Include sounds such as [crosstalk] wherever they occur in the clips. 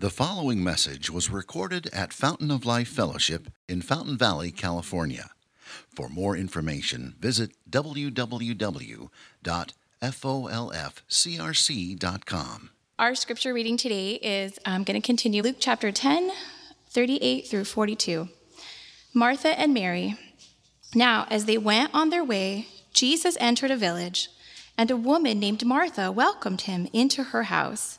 The following message was recorded at Fountain of Life Fellowship in Fountain Valley, California. For more information, visit www.folfcrc.com. Our scripture reading today is I'm going to continue Luke chapter 10, 38 through 42. Martha and Mary. Now, as they went on their way, Jesus entered a village, and a woman named Martha welcomed him into her house.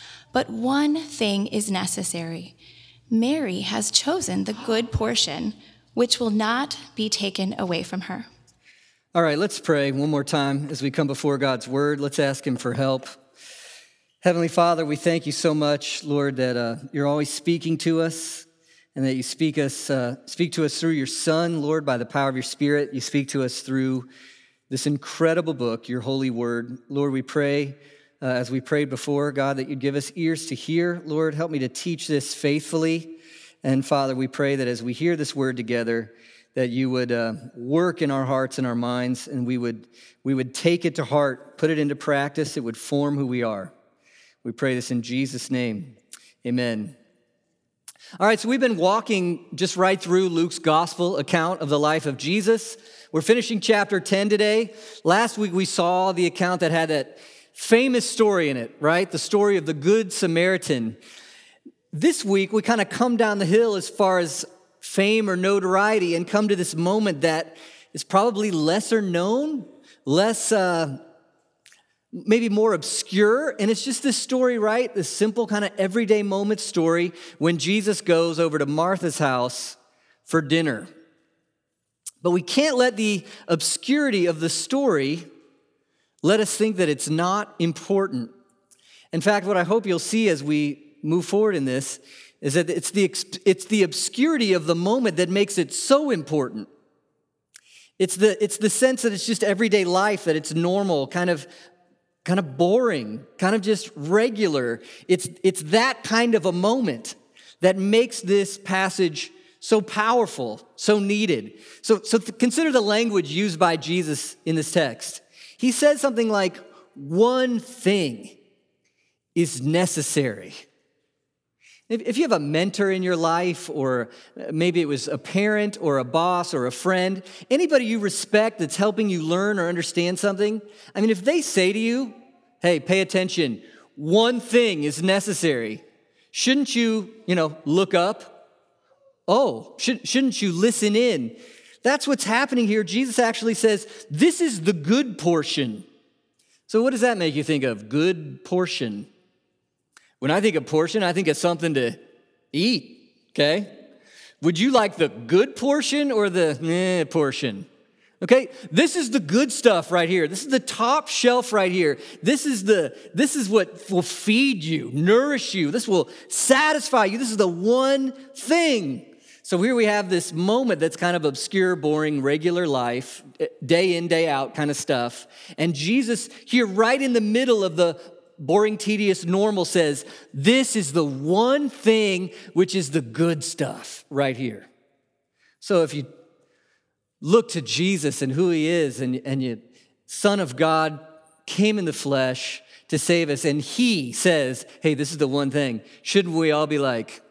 but one thing is necessary. Mary has chosen the good portion, which will not be taken away from her. All right, let's pray one more time as we come before God's word. Let's ask Him for help. Heavenly Father, we thank you so much, Lord, that uh, you're always speaking to us and that you speak, us, uh, speak to us through your Son, Lord, by the power of your Spirit. You speak to us through this incredible book, your holy word. Lord, we pray, uh, as we prayed before, God, that you'd give us ears to hear. Lord, help me to teach this faithfully. And Father, we pray that as we hear this word together, that you would uh, work in our hearts and our minds, and we would, we would take it to heart, put it into practice. It would form who we are. We pray this in Jesus' name. Amen. All right, so we've been walking just right through Luke's gospel account of the life of Jesus. We're finishing chapter 10 today. Last week we saw the account that had that famous story in it, right? The story of the Good Samaritan. This week we kind of come down the hill as far as fame or notoriety and come to this moment that is probably lesser known, less, uh, maybe more obscure. And it's just this story, right? This simple kind of everyday moment story when Jesus goes over to Martha's house for dinner. But we can't let the obscurity of the story let us think that it's not important. In fact, what I hope you'll see as we move forward in this is that it's the, it's the obscurity of the moment that makes it so important. It's the, it's the sense that it's just everyday life, that it's normal, kind of, kind of boring, kind of just regular. It's, it's that kind of a moment that makes this passage so powerful, so needed. So, so consider the language used by Jesus in this text. He says something like, one thing is necessary. If you have a mentor in your life, or maybe it was a parent or a boss or a friend, anybody you respect that's helping you learn or understand something, I mean, if they say to you, hey, pay attention, one thing is necessary, shouldn't you, you know, look up? Oh, should, shouldn't you listen in? That's what's happening here. Jesus actually says, this is the good portion. So, what does that make you think of? Good portion. When I think of portion, I think of something to eat, okay? Would you like the good portion or the eh portion? Okay, this is the good stuff right here. This is the top shelf right here. This is the this is what will feed you, nourish you. This will satisfy you. This is the one thing. So here we have this moment that's kind of obscure, boring, regular life, eh, day in, day out kind of stuff. And Jesus here right in the middle of the boring, tedious, normal says, This is the one thing which is the good stuff right here. So if you look to Jesus and who he is, and, and you, Son of God came in the flesh to save us, and he says, Hey, this is the one thing, shouldn't we all be like,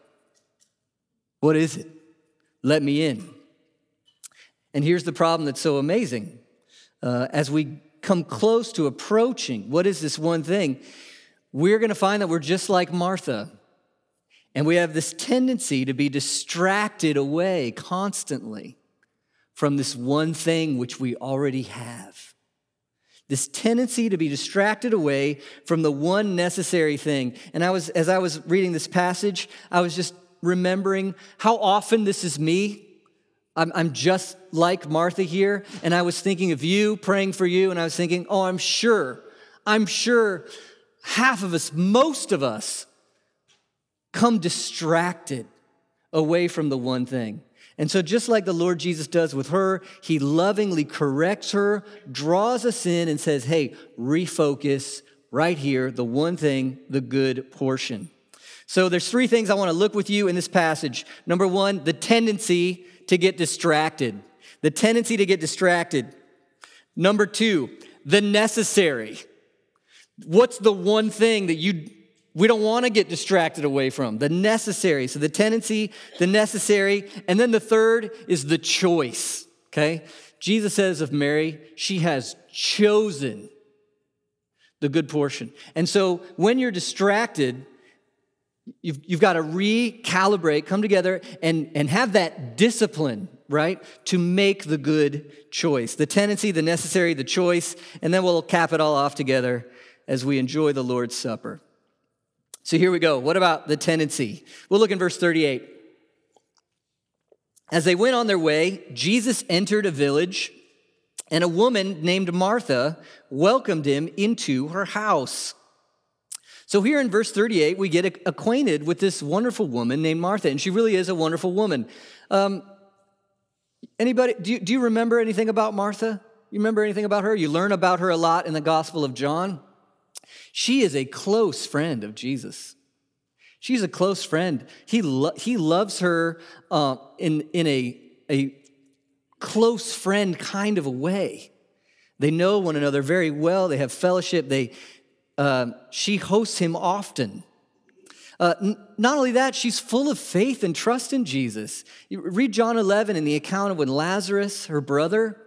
What is it? Let me in. And here's the problem that's so amazing. Uh, as we come close to approaching what is this one thing, we're going to find that we're just like Martha. And we have this tendency to be distracted away constantly from this one thing which we already have. This tendency to be distracted away from the one necessary thing. And I was, as I was reading this passage, I was just remembering how often this is me I'm, I'm just like Martha here, and I was thinking of you, praying for you, and I was thinking, oh, I'm sure, I'm sure half of us, most of us, come distracted away from the one thing. And so, just like the Lord Jesus does with her, he lovingly corrects her, draws us in, and says, Hey, refocus right here, the one thing, the good portion. So, there's three things I want to look with you in this passage. Number one, the tendency to get distracted. The tendency to get distracted. Number two, the necessary. What's the one thing that you we don't want to get distracted away from? The necessary. So the tendency, the necessary, and then the third is the choice. Okay? Jesus says of Mary, she has chosen the good portion. And so when you're distracted, you've, you've got to recalibrate, come together, and, and have that discipline, right, to make the good choice. The tendency, the necessary, the choice, and then we'll cap it all off together as we enjoy the Lord's Supper. So here we go. What about the tendency? We'll look in verse 38. As they went on their way, Jesus entered a village, and a woman named Martha welcomed him into her house. So here in verse 38, we get acquainted with this wonderful woman named Martha, and she really is a wonderful woman. Um, anybody, do you, do you remember anything about Martha? You remember anything about her? You learn about her a lot in the Gospel of John. She is a close friend of Jesus. She's a close friend. He, lo- he loves her uh, in, in a, a close friend kind of a way. They know one another very well. They have fellowship. They, uh, she hosts him often. Uh, n- not only that, she's full of faith and trust in Jesus. You read John 11 in the account of when Lazarus, her brother,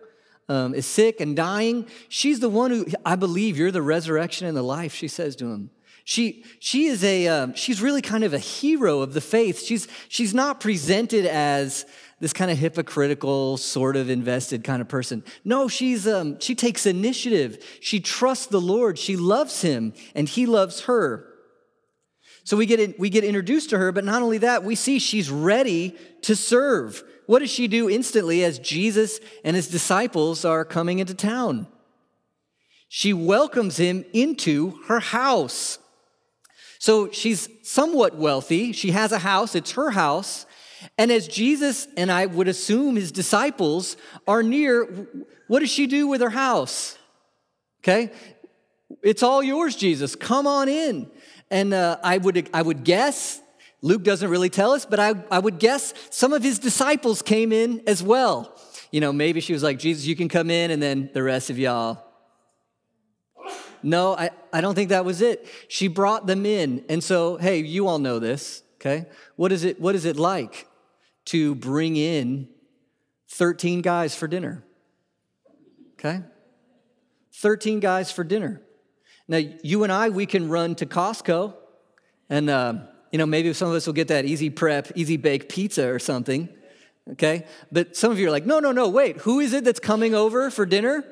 um, is sick and dying, she's the one who, I believe you're the resurrection and the life, she says to him. She, she is a, um, she's really kind of a hero of the faith. She's, she's not presented as this kind of hypocritical, sort of invested kind of person. No, she's, um, she takes initiative. She trusts the Lord. She loves him and he loves her. So we get, in, we get introduced to her, but not only that, we see she's ready to serve what does she do instantly as Jesus and his disciples are coming into town? She welcomes him into her house. So she's somewhat wealthy. She has a house, it's her house. And as Jesus and I would assume his disciples are near, what does she do with her house? Okay? It's all yours, Jesus. Come on in. And uh, I, would, I would guess Luke doesn't really tell us, but I, I would guess some of his disciples came in as well. You know, maybe she was like, Jesus, you can come in, and then the rest of y'all. No, I, I don't think that was it. She brought them in. And so, hey, you all know this, okay? What is it, what is it like to bring in 13 guys for dinner? Okay? 13 guys for dinner. Now, you and I, we can run to Costco and uh, you know, maybe some of us will get that easy prep, easy bake pizza or something, okay? But some of you are like, no, no, no, wait, who is it that's coming over for dinner?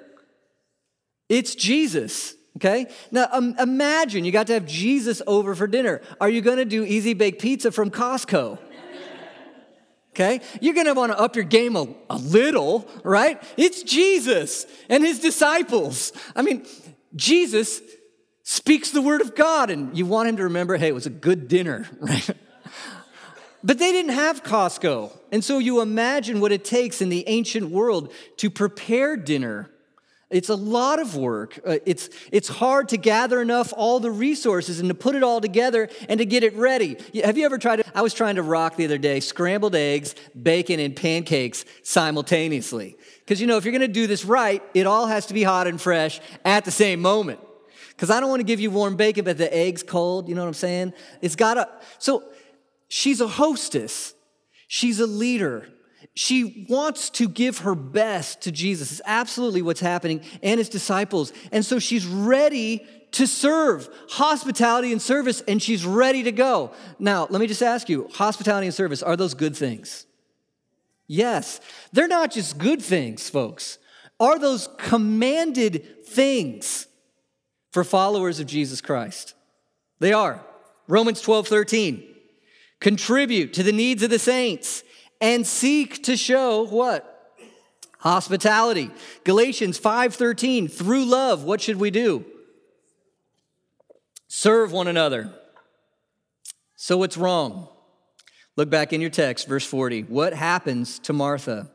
It's Jesus, okay? Now um, imagine you got to have Jesus over for dinner. Are you gonna do easy bake pizza from Costco? Okay? You're gonna wanna up your game a, a little, right? It's Jesus and his disciples. I mean, Jesus speaks the word of God, and you want him to remember, hey, it was a good dinner, [laughs] right? but they didn't have Costco. And so you imagine what it takes in the ancient world to prepare dinner. It's a lot of work. Uh, it's, it's hard to gather enough, all the resources, and to put it all together and to get it ready. Have you ever tried to? I was trying to rock the other day scrambled eggs, bacon, and pancakes simultaneously. Because you know, if you're gonna do this right, it all has to be hot and fresh at the same moment because I don't want to give you warm bacon, but the egg's cold. You know what I'm saying? It's got to. So she's a hostess, she's a leader. She wants to give her best to Jesus. It's absolutely what's happening and his disciples. And so she's ready to serve hospitality and service, and she's ready to go. Now, let me just ask you hospitality and service, are those good things? Yes. They're not just good things, folks. Are those commanded things? for followers of Jesus Christ. They are. Romans 12, 13. Contribute to the needs of the saints and seek to show what? Hospitality. Galatians 5:13. Through love, what should we do? Serve one another. So what's wrong? Look back in your text, verse 40. What happens to Martha?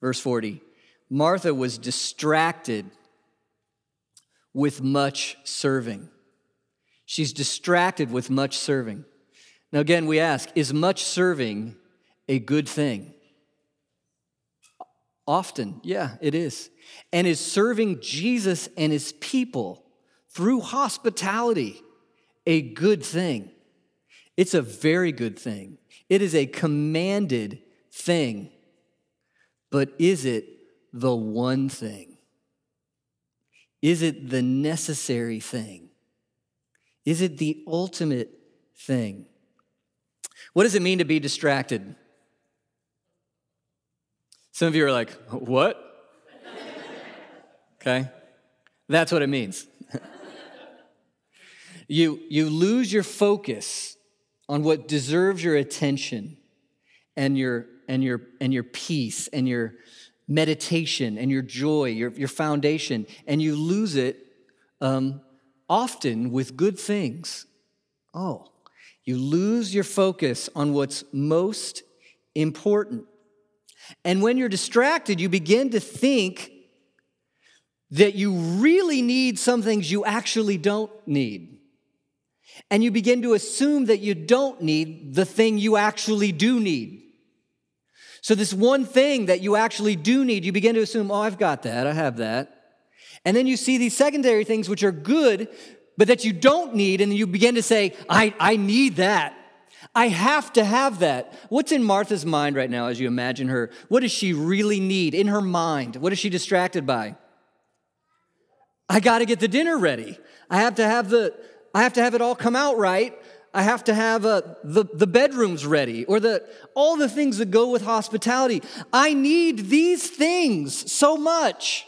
Verse 40. Martha was distracted with much serving. She's distracted with much serving. Now, again, we ask is much serving a good thing? Often, yeah, it is. And is serving Jesus and his people through hospitality a good thing? It's a very good thing. It is a commanded thing. But is it the one thing? Is it the necessary thing? Is it the ultimate thing? What does it mean to be distracted? Some of you are like, what? okay, that's what it means. [laughs] you, you lose your focus on what deserves your attention and your, and your, and your peace and your meditation and your joy, your, your foundation, and you lose it um, often with good things. Oh, you lose your focus on what's most important. And when you're distracted, you begin to think that you really need some things you actually don't need. And you begin to assume that you don't need the thing you actually do need. So, this one thing that you actually do need, you begin to assume, oh, I've got that, I have that. And then you see these secondary things which are good, but that you don't need, and you begin to say, I, I need that. I have to have that. What's in Martha's mind right now as you imagine her? What does she really need in her mind? What is she distracted by? I got to get the dinner ready. I have to have the I have to have it all come out right. I have to have uh, the, the bedrooms ready or the, all the things that go with hospitality. I need these things so much.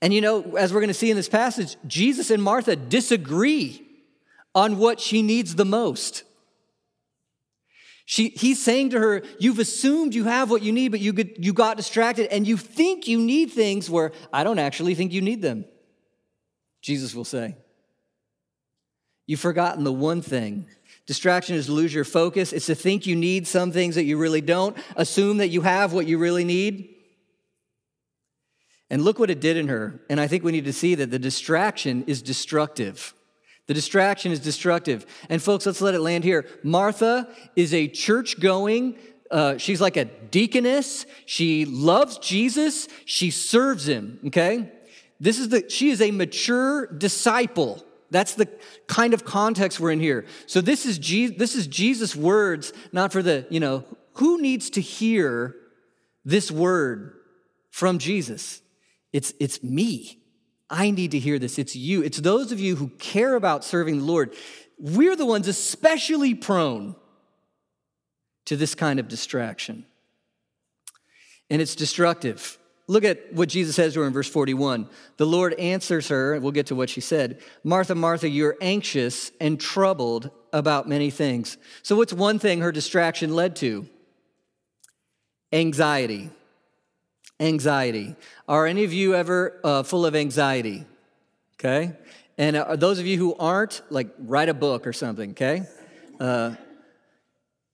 And you know, as we're going to see in this passage, Jesus and Martha disagree on what she needs the most. She, he's saying to her, You've assumed you have what you need, but you, get, you got distracted and you think you need things where I don't actually think you need them. Jesus will say. You've forgotten the one thing. Distraction is to lose your focus. It's to think you need some things that you really don't. Assume that you have what you really need. And look what it did in her. And I think we need to see that the distraction is destructive. The distraction is destructive. And folks, let's let it land here. Martha is a church going, uh, she's like a deaconess. She loves Jesus. She serves him, okay? This is the, she is a mature disciple. That's the kind of context we're in here. So this is Jesus, this is Jesus' words, not for the, you know, who needs to hear this word from Jesus? It's, it's me. I need to hear this. It's you. It's those of you who care about serving the Lord. We're the ones especially prone to this kind of distraction. And it's destructive. Look at what Jesus says to her in verse 41. The Lord answers her, we'll get to what she said Martha, Martha, you're anxious and troubled about many things. So, what's one thing her distraction led to? Anxiety. Anxiety. Are any of you ever uh, full of anxiety? Okay? And uh, those of you who aren't, like, write a book or something, okay? Uh,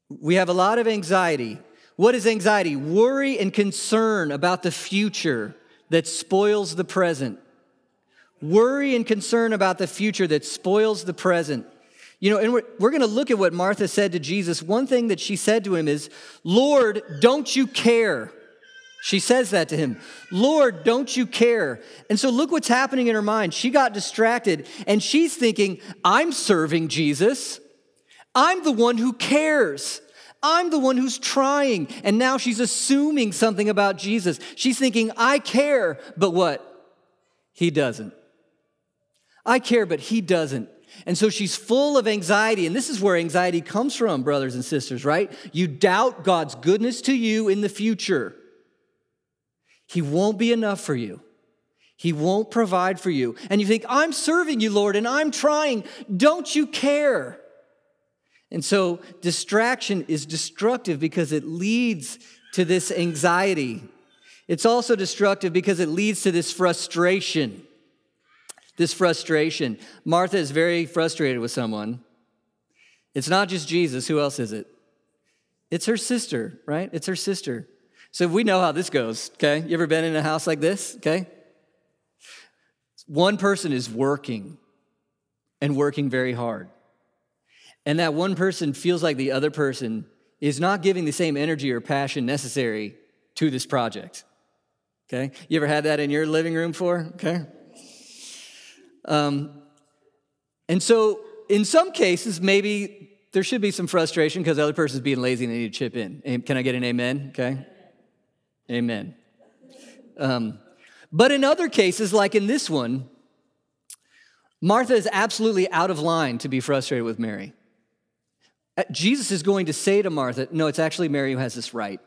we have a lot of anxiety. What is anxiety? Worry and concern about the future that spoils the present. Worry and concern about the future that spoils the present. You know, and we're, we're going to look at what Martha said to Jesus. One thing that she said to him is, Lord, don't you care? She says that to him. Lord, don't you care? And so look what's happening in her mind. She got distracted and she's thinking, I'm serving Jesus. I'm the one who cares. I'm the one who's trying. And now she's assuming something about Jesus. She's thinking, I care, but what? He doesn't. I care, but he doesn't. And so she's full of anxiety. And this is where anxiety comes from, brothers and sisters, right? You doubt God's goodness to you in the future. He won't be enough for you. He won't provide for you. And you think, I'm serving you, Lord, and I'm trying. Don't you care? And so distraction is destructive because it leads to this anxiety. It's also destructive because it leads to this frustration. This frustration. Martha is very frustrated with someone. It's not just Jesus. Who else is it? It's her sister, right? It's her sister. So we know how this goes, okay? You ever been in a house like this, okay? One person is working and working very hard. And that one person feels like the other person is not giving the same energy or passion necessary to this project. Okay? You ever had that in your living room for? Okay? Um, and so, in some cases, maybe there should be some frustration because the other person's being lazy and they need to chip in. Can I get an amen? Okay? Amen. Um, but in other cases, like in this one, Martha is absolutely out of line to be frustrated with Mary. Uh, Jesus is going to say to Martha, No, it's actually Mary who has this right.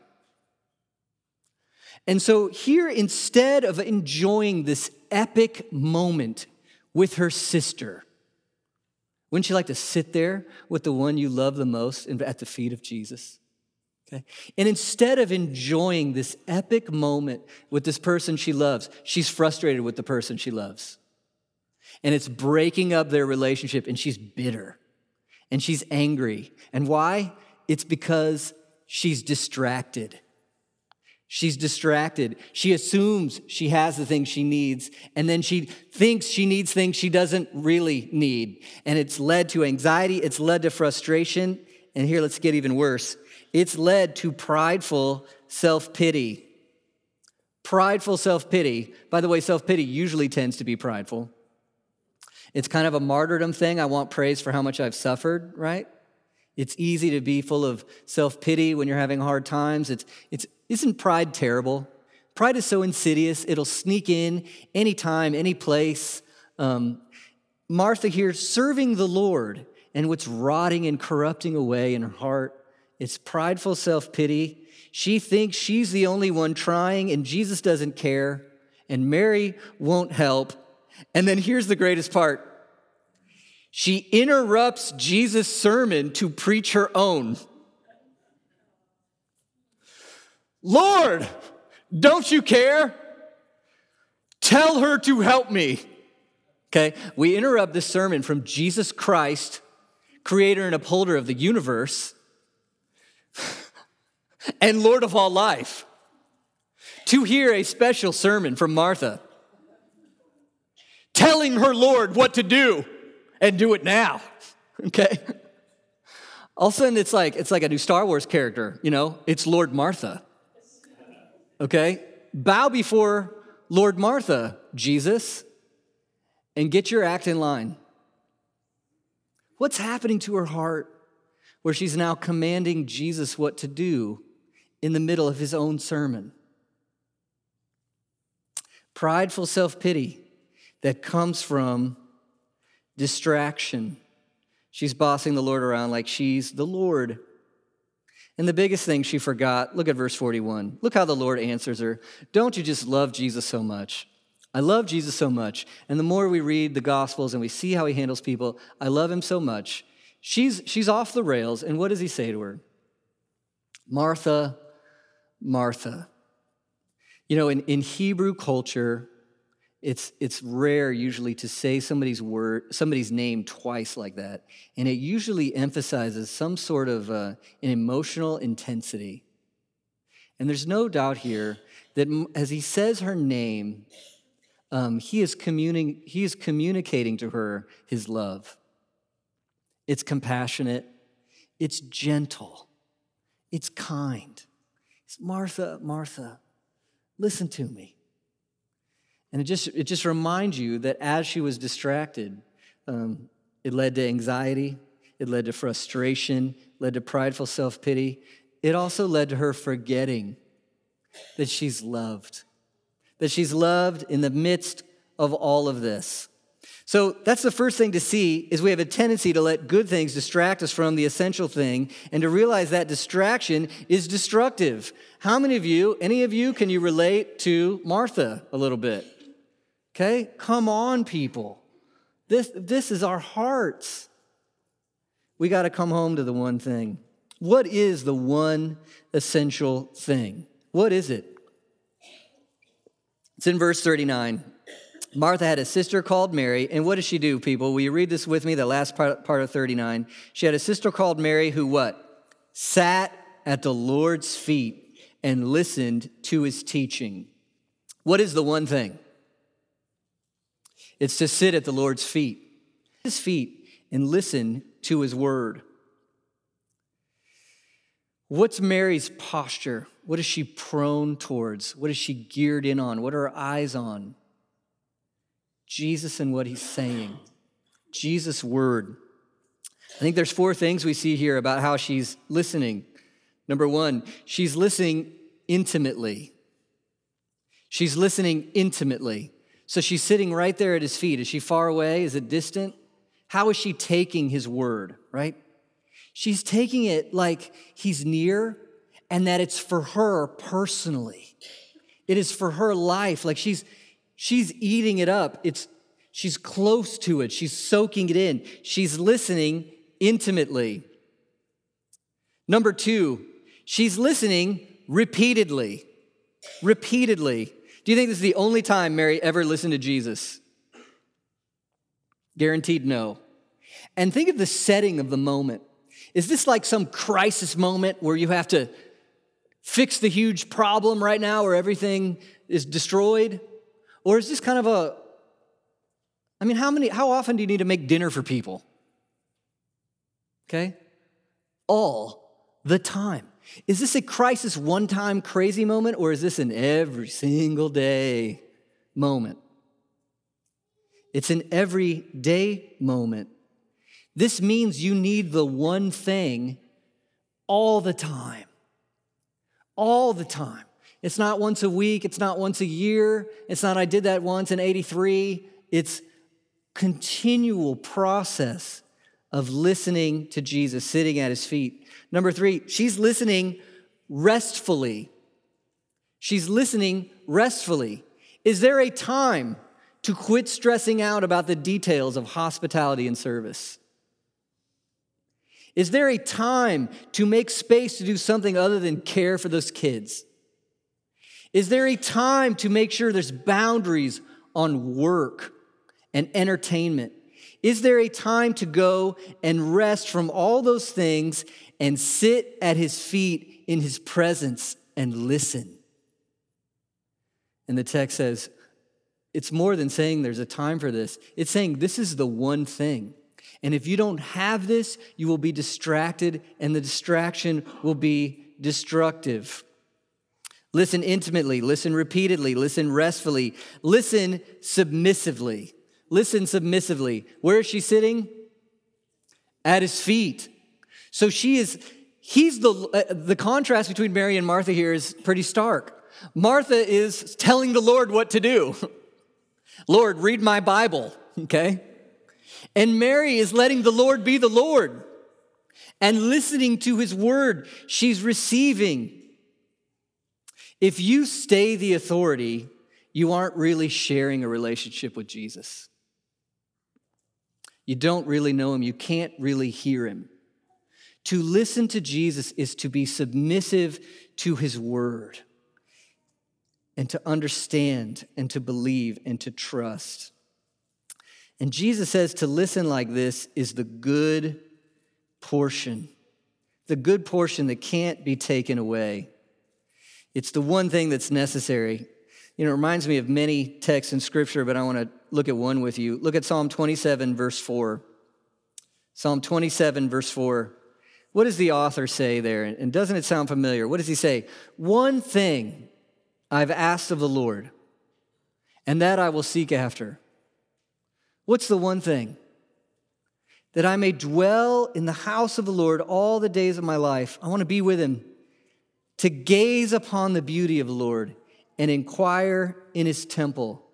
And so, here, instead of enjoying this epic moment with her sister, wouldn't you like to sit there with the one you love the most at the feet of Jesus? Okay. And instead of enjoying this epic moment with this person she loves, she's frustrated with the person she loves. And it's breaking up their relationship, and she's bitter and she's angry. And why? It's because she's distracted. She's distracted. She assumes she has the things she needs, and then she thinks she needs things she doesn't really need. And it's led to anxiety, it's led to frustration, and here let's get even worse it's led to prideful self pity. Prideful self pity. By the way, self pity usually tends to be prideful. It's kind of a martyrdom thing. I want praise for how much I've suffered, right? It's easy to be full of self pity when you're having hard times. It's, it's, isn't pride terrible? Pride is so insidious, it'll sneak in anytime, any place. Um, Martha here serving the Lord, and what's rotting and corrupting away in her heart it's prideful self pity. She thinks she's the only one trying, and Jesus doesn't care, and Mary won't help. And then here's the greatest part she interrupts Jesus' sermon to preach her own. Lord, don't you care? Tell her to help me. Okay, we interrupt this sermon from Jesus Christ, creator and upholder of the universe [laughs] and Lord of all life, to hear a special sermon from Martha, telling her Lord what to do and do it now. [laughs] Okay? All of a sudden, it's like it's like a new Star Wars character, you know, it's Lord Martha. Okay? Bow before Lord Martha, Jesus, and get your act in line. What's happening to her heart? Where she's now commanding Jesus what to do in the middle of his own sermon. Prideful self pity that comes from distraction. She's bossing the Lord around like she's the Lord. And the biggest thing she forgot, look at verse 41. Look how the Lord answers her. Don't you just love Jesus so much? I love Jesus so much. And the more we read the Gospels and we see how he handles people, I love him so much She's, she's off the rails, and what does he say to her? Martha, Martha. You know, in, in Hebrew culture, it's, it's rare usually to say somebody's word, somebody's name twice like that. And it usually emphasizes some sort of uh, an emotional intensity. And there's no doubt here that as he says her name, um, he, is communi- he is communicating to her his love it's compassionate, it's gentle, it's kind. It's Martha, Martha, listen to me. And it just, it just reminds you that as she was distracted, um, it led to anxiety, it led to frustration, led to prideful self pity. It also led to her forgetting that she's loved, that she's loved in the midst of all of this. So that's the first thing to see is we have a tendency to let good things distract us from the essential thing and to realize that distraction is destructive. How many of you, any of you, can you relate to Martha a little bit? Okay? Come on, people. This, this is our hearts. We got to come home to the one thing. What is the one essential thing? What is it? It's in verse 39. Martha had a sister called Mary, and what does she do, people? Will you read this with me, the last part, part of 39? She had a sister called Mary who what? Sat at the Lord's feet and listened to his teaching. What is the one thing? It's to sit at the Lord's feet, his feet, and listen to his word. What's Mary's posture? What is she prone towards? What is she geared in on? What are her eyes on? Jesus and what he's saying. Jesus' word. I think there's four things we see here about how she's listening. Number one, she's listening intimately. She's listening intimately. So she's sitting right there at his feet. Is she far away? Is it distant? How is she taking his word, right? She's taking it like he's near and that it's for her personally. It is for her life. Like she's She's eating it up. It's, she's close to it. She's soaking it in. She's listening intimately. Number two, she's listening repeatedly. Repeatedly. Do you think this is the only time Mary ever listened to Jesus? Guaranteed no. And think of the setting of the moment. Is this like some crisis moment where you have to fix the huge problem right now where everything is destroyed? Or is this kind of a, I mean, how many, how often do you need to make dinner for people? Okay? All the time. Is this a crisis one time crazy moment or is this an every single day moment? It's an everyday moment. This means you need the one thing all the time. All the time. It's not once a week, it's not once a year, it's not I did that once in 83. It's continual process of listening to Jesus, sitting at his feet. Number 3, she's listening restfully. She's listening restfully. Is there a time to quit stressing out about the details of hospitality and service? Is there a time to make space to do something other than care for those kids? Is there a time to make sure there's boundaries on work and entertainment? Is there a time to go and rest from all those things and sit at his feet in his presence and listen? And the text says, it's more than saying there's a time for this. It's saying this is the one thing. And if you don't have this, you will be distracted, and the distraction will be destructive. Listen intimately, listen repeatedly, listen restfully, listen submissively. Listen submissively. Where is she sitting? At his feet. So she is, he's the, uh, the contrast between Mary and Martha here is pretty stark. Martha is telling the Lord what to do. [laughs] Lord, read my Bible, [laughs] okay? And Mary is letting the Lord be the Lord and listening to his word. She's receiving. If you stay the authority, you aren't really sharing a relationship with Jesus. You don't really know him, you can't really hear him. To listen to Jesus is to be submissive to his word and to understand and to believe and to trust. And Jesus says to listen like this is the good portion, the good portion that can't be taken away. It's the one thing that's necessary. You know, it reminds me of many texts in Scripture, but I want to look at one with you. Look at Psalm 27, verse 4. Psalm 27, verse 4. What does the author say there? And doesn't it sound familiar? What does he say? One thing I've asked of the Lord, and that I will seek after. What's the one thing? That I may dwell in the house of the Lord all the days of my life. I want to be with him to gaze upon the beauty of the Lord and inquire in his temple.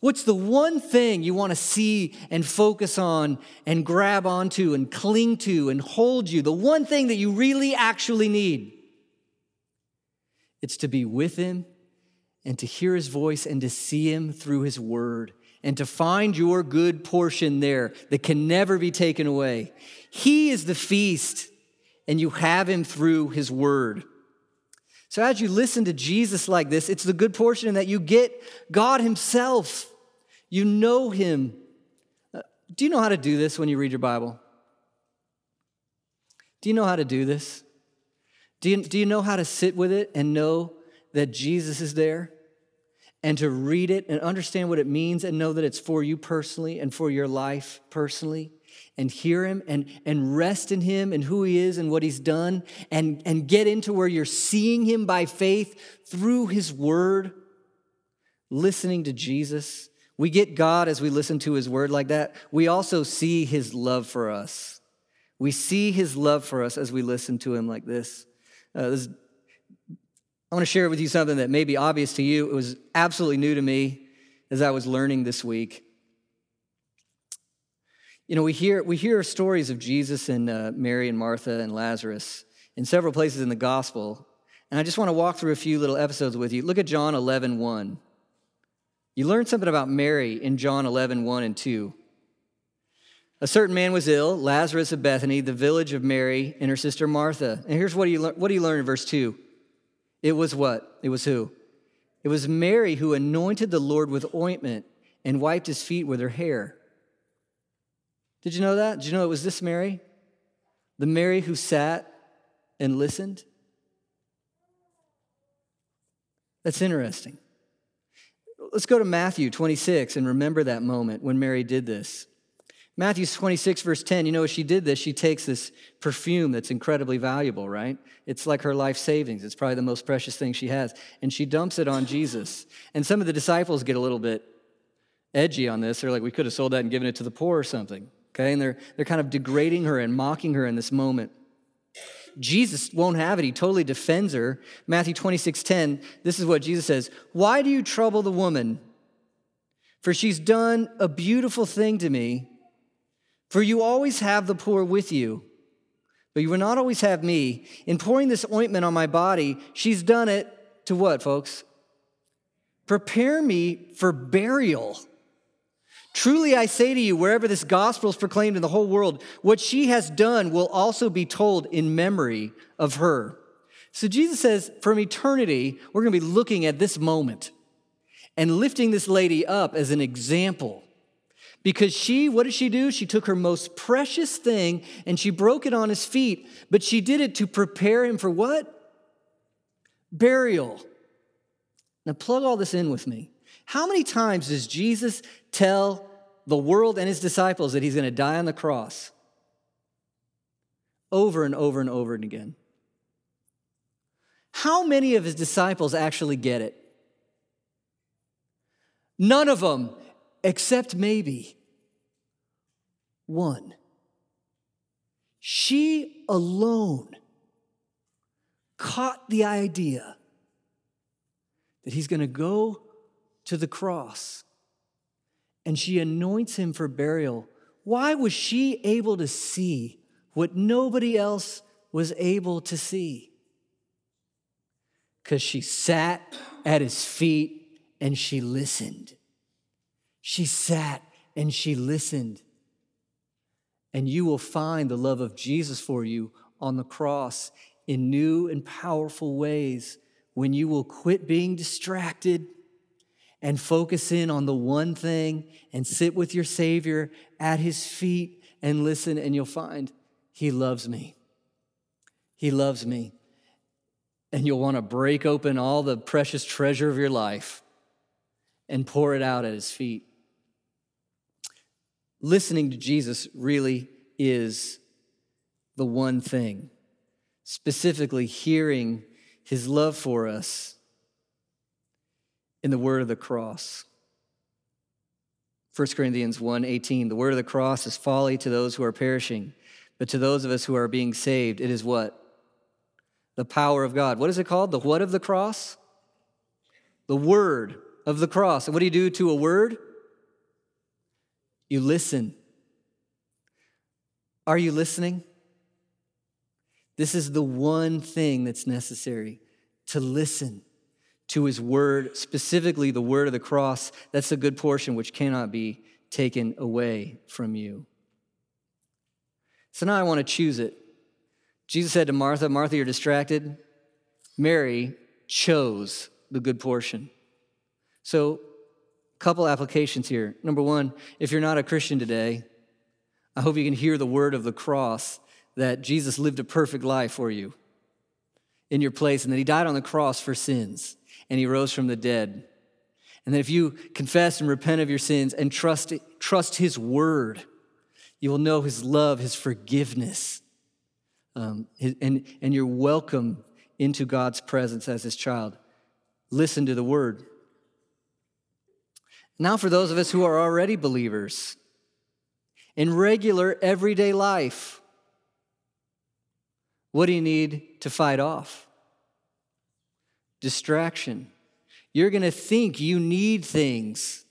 What's the one thing you want to see and focus on and grab onto and cling to and hold you? The one thing that you really actually need? It's to be with him and to hear his voice and to see him through his word and to find your good portion there that can never be taken away. He is the feast, and you have him through his word. So, as you listen to Jesus like this, it's the good portion in that you get God Himself. You know him. Uh, do you know how to do this when you read your Bible? Do you know how to do this? Do you, do you know how to sit with it and know that Jesus is there? And to read it and understand what it means and know that it's for you personally and for your life personally? And hear him and, and rest in him and who he is and what he's done and, and get into where you're seeing him by faith through his word, listening to Jesus. We get God as we listen to his word like that. We also see his love for us. We see his love for us as we listen to him like this. Uh, this I want to share with you something that may be obvious to you. It was absolutely new to me as I was learning this week. You know, we hear, we hear stories of Jesus and uh, Mary and Martha and Lazarus in several places in the gospel. And I just want to walk through a few little episodes with you. Look at John 11, 1. You learn something about Mary in John 11, 1 and 2. A certain man was ill, Lazarus of Bethany, the village of Mary and her sister Martha. And here's what you, learn, what do you learn in verse 2? It was what? It was who? It was Mary who anointed the Lord with ointment and wiped his feet with her hair. Did you know that? Did you know it was this Mary? The Mary who sat and listened? That's interesting. Let's go to Matthew 26 and remember that moment when Mary did this. Matthew 26, verse 10, you know, as she did this, she takes this perfume that's incredibly valuable, right? It's like her life savings. It's probably the most precious thing she has. And she dumps it on Jesus. And some of the disciples get a little bit edgy on this. They're like, we could have sold that and given it to the poor or something okay? And they're, they're kind of degrading her and mocking her in this moment. Jesus won't have it. He totally defends her. Matthew 26, 10, this is what Jesus says Why do you trouble the woman? For she's done a beautiful thing to me. For you always have the poor with you, but you will not always have me. In pouring this ointment on my body, she's done it to what, folks? Prepare me for burial. Truly I say to you, wherever this gospel is proclaimed in the whole world, what she has done will also be told in memory of her. So Jesus says, from eternity, we're going to be looking at this moment and lifting this lady up as an example. Because she, what did she do? She took her most precious thing and she broke it on his feet, but she did it to prepare him for what? Burial. Now, plug all this in with me. How many times does Jesus tell the world and his disciples that he's going to die on the cross? Over and over and over and again. How many of his disciples actually get it? None of them, except maybe one. She alone caught the idea that he's going to go to the cross and she anoints him for burial. Why was she able to see what nobody else was able to see? Because she sat at his feet and she listened. She sat and she listened. And you will find the love of Jesus for you on the cross in new and powerful ways when you will quit being distracted and focus in on the one thing and sit with your Savior at His feet and listen, and you'll find He loves me. He loves me. And you'll want to break open all the precious treasure of your life and pour it out at His feet. Listening to Jesus really is the one thing, specifically hearing His love for us in the word of the cross. 1 Corinthians 1:18 The word of the cross is folly to those who are perishing, but to those of us who are being saved it is what? The power of God. What is it called? The what of the cross? The word of the cross. And what do you do to a word? You listen. Are you listening? This is the one thing that's necessary to listen to his word, specifically the word of the cross. That's a good portion which cannot be taken away from you. So now I want to choose it. Jesus said to Martha, Martha, you're distracted. Mary chose the good portion. So, a couple applications here. Number one, if you're not a Christian today, I hope you can hear the word of the cross that Jesus lived a perfect life for you in your place and that he died on the cross for sins and he rose from the dead. And that if you confess and repent of your sins and trust, trust his word, you will know his love, his forgiveness, um, and, and you're welcome into God's presence as his child. Listen to the word. Now, for those of us who are already believers, in regular everyday life, what do you need to fight off? Distraction. You're going to think you need things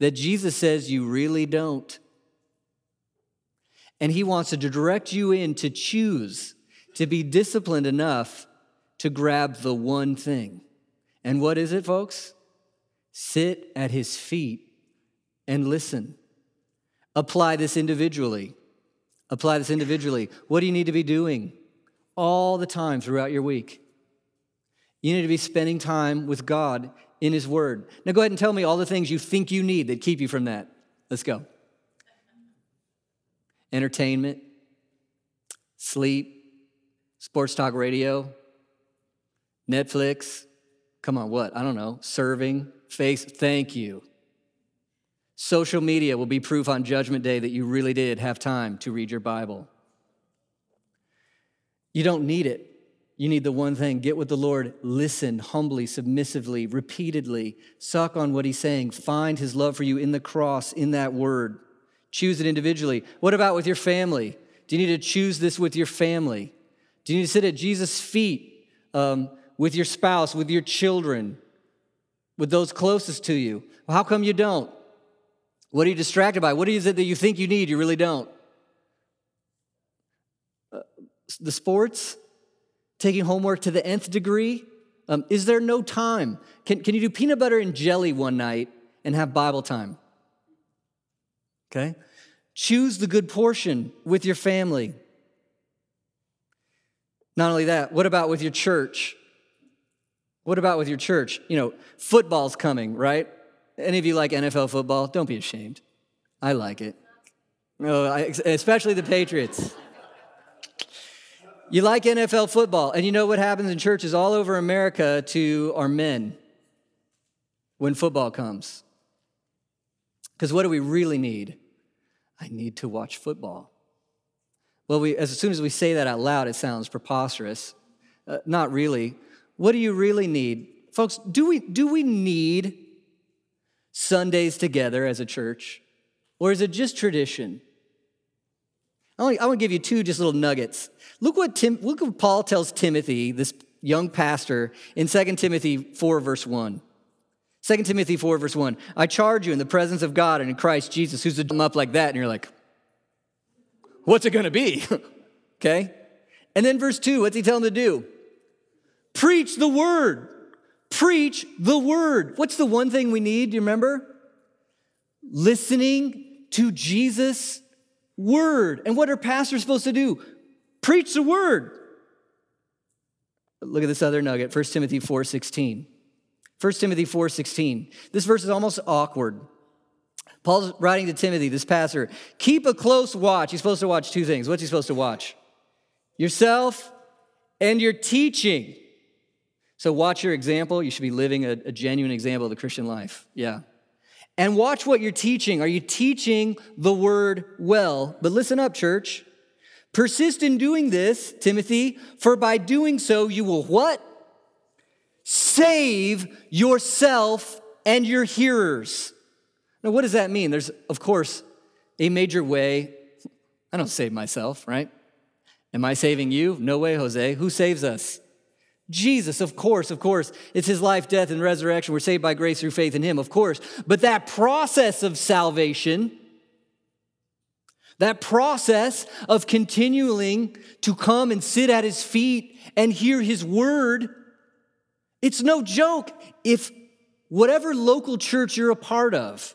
that Jesus says you really don't. And He wants to direct you in to choose, to be disciplined enough to grab the one thing. And what is it, folks? Sit at His feet and listen. Apply this individually. Apply this individually. What do you need to be doing all the time throughout your week? You need to be spending time with God in His Word. Now, go ahead and tell me all the things you think you need that keep you from that. Let's go. Entertainment, sleep, sports talk radio, Netflix. Come on, what? I don't know. Serving, face. Thank you. Social media will be proof on Judgment Day that you really did have time to read your Bible. You don't need it. You need the one thing get with the Lord, listen humbly, submissively, repeatedly, suck on what He's saying, find His love for you in the cross, in that word. Choose it individually. What about with your family? Do you need to choose this with your family? Do you need to sit at Jesus' feet um, with your spouse, with your children, with those closest to you? Well, how come you don't? What are you distracted by? What is it that you think you need, you really don't? Uh, the sports? Taking homework to the nth degree? Um, is there no time? Can, can you do peanut butter and jelly one night and have Bible time? Okay? Choose the good portion with your family. Not only that, what about with your church? What about with your church? You know, football's coming, right? Any of you like NFL football? Don't be ashamed. I like it. No, especially the Patriots. You like NFL football, and you know what happens in churches all over America to our men when football comes? Because what do we really need? I need to watch football. Well, we, as soon as we say that out loud, it sounds preposterous. Uh, not really. What do you really need? Folks, do we, do we need Sundays together as a church? Or is it just tradition? I want, to give you two just little nuggets. Look what, Tim, look what Paul tells Timothy, this young pastor, in 2 Timothy 4, verse 1. 2 Timothy 4, verse 1. I charge you in the presence of God and in Christ Jesus, who's to come up like that, and you're like, what's it gonna be? [laughs] okay? And then verse 2, what's he telling them to do? Preach the word. Preach the word. What's the one thing we need? Do you remember? Listening to Jesus' word. And what are pastors supposed to do? Preach the word. Look at this other nugget, 1 Timothy 4:16. 1 Timothy 4:16. This verse is almost awkward. Paul's writing to Timothy, this pastor, keep a close watch. He's supposed to watch two things. What's he supposed to watch? Yourself and your teaching. So watch your example. You should be living a, a genuine example of the Christian life. Yeah. And watch what you're teaching. Are you teaching the word well? But listen up, church. Persist in doing this, Timothy, for by doing so you will what? Save yourself and your hearers. Now, what does that mean? There's, of course, a major way. I don't save myself, right? Am I saving you? No way, Jose. Who saves us? Jesus, of course, of course. It's his life, death, and resurrection. We're saved by grace through faith in him, of course. But that process of salvation, that process of continuing to come and sit at his feet and hear his word, it's no joke if whatever local church you're a part of,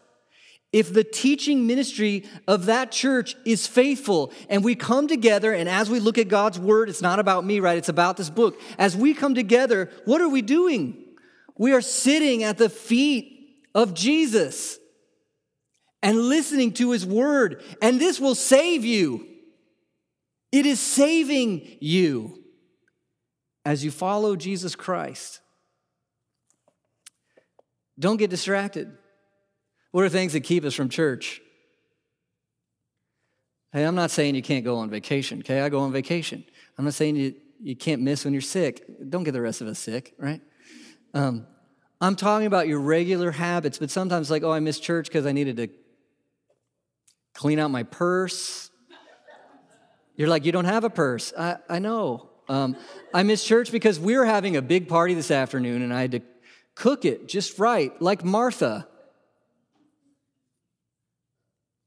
if the teaching ministry of that church is faithful and we come together and as we look at God's word, it's not about me, right? It's about this book. As we come together, what are we doing? We are sitting at the feet of Jesus and listening to his word, and this will save you. It is saving you as you follow Jesus Christ. Don't get distracted. What are things that keep us from church? Hey, I'm not saying you can't go on vacation, okay? I go on vacation. I'm not saying you, you can't miss when you're sick. Don't get the rest of us sick, right? Um, I'm talking about your regular habits, but sometimes, like, oh, I missed church because I needed to clean out my purse. You're like, you don't have a purse. I, I know. Um, I missed church because we were having a big party this afternoon and I had to cook it just right, like Martha.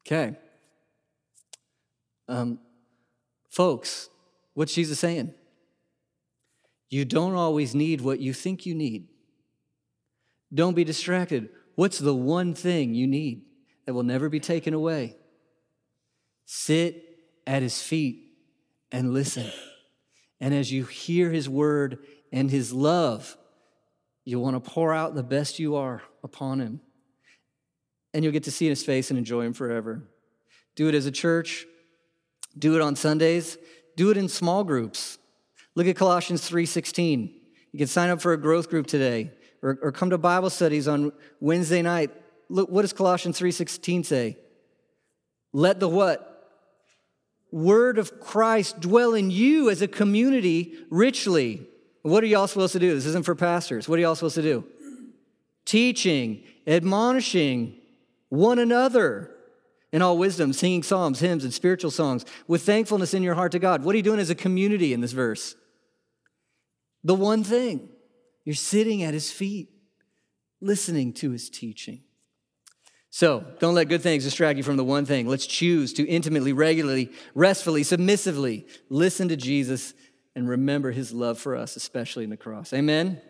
Okay. Um, folks, what's Jesus saying? You don't always need what you think you need. Don't be distracted. What's the one thing you need that will never be taken away? Sit at his feet and listen. And as you hear his word and his love, you'll want to pour out the best you are upon him. And you'll get to see his face and enjoy him forever. Do it as a church, do it on Sundays, do it in small groups. Look at Colossians 3:16. You can sign up for a growth group today or, or come to Bible studies on Wednesday night. Look, what does Colossians 3:16 say? Let the what? Word of Christ dwell in you as a community richly. What are y'all supposed to do? This isn't for pastors. What are y'all supposed to do? Teaching, admonishing one another in all wisdom, singing psalms, hymns, and spiritual songs with thankfulness in your heart to God. What are you doing as a community in this verse? The one thing you're sitting at his feet, listening to his teaching. So don't let good things distract you from the one thing. Let's choose to intimately, regularly, restfully, submissively listen to Jesus and remember his love for us, especially in the cross. Amen.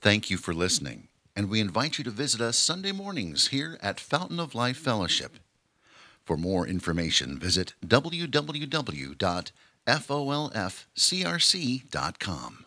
Thank you for listening, and we invite you to visit us Sunday mornings here at Fountain of Life Fellowship. For more information, visit www.folfcrc.com.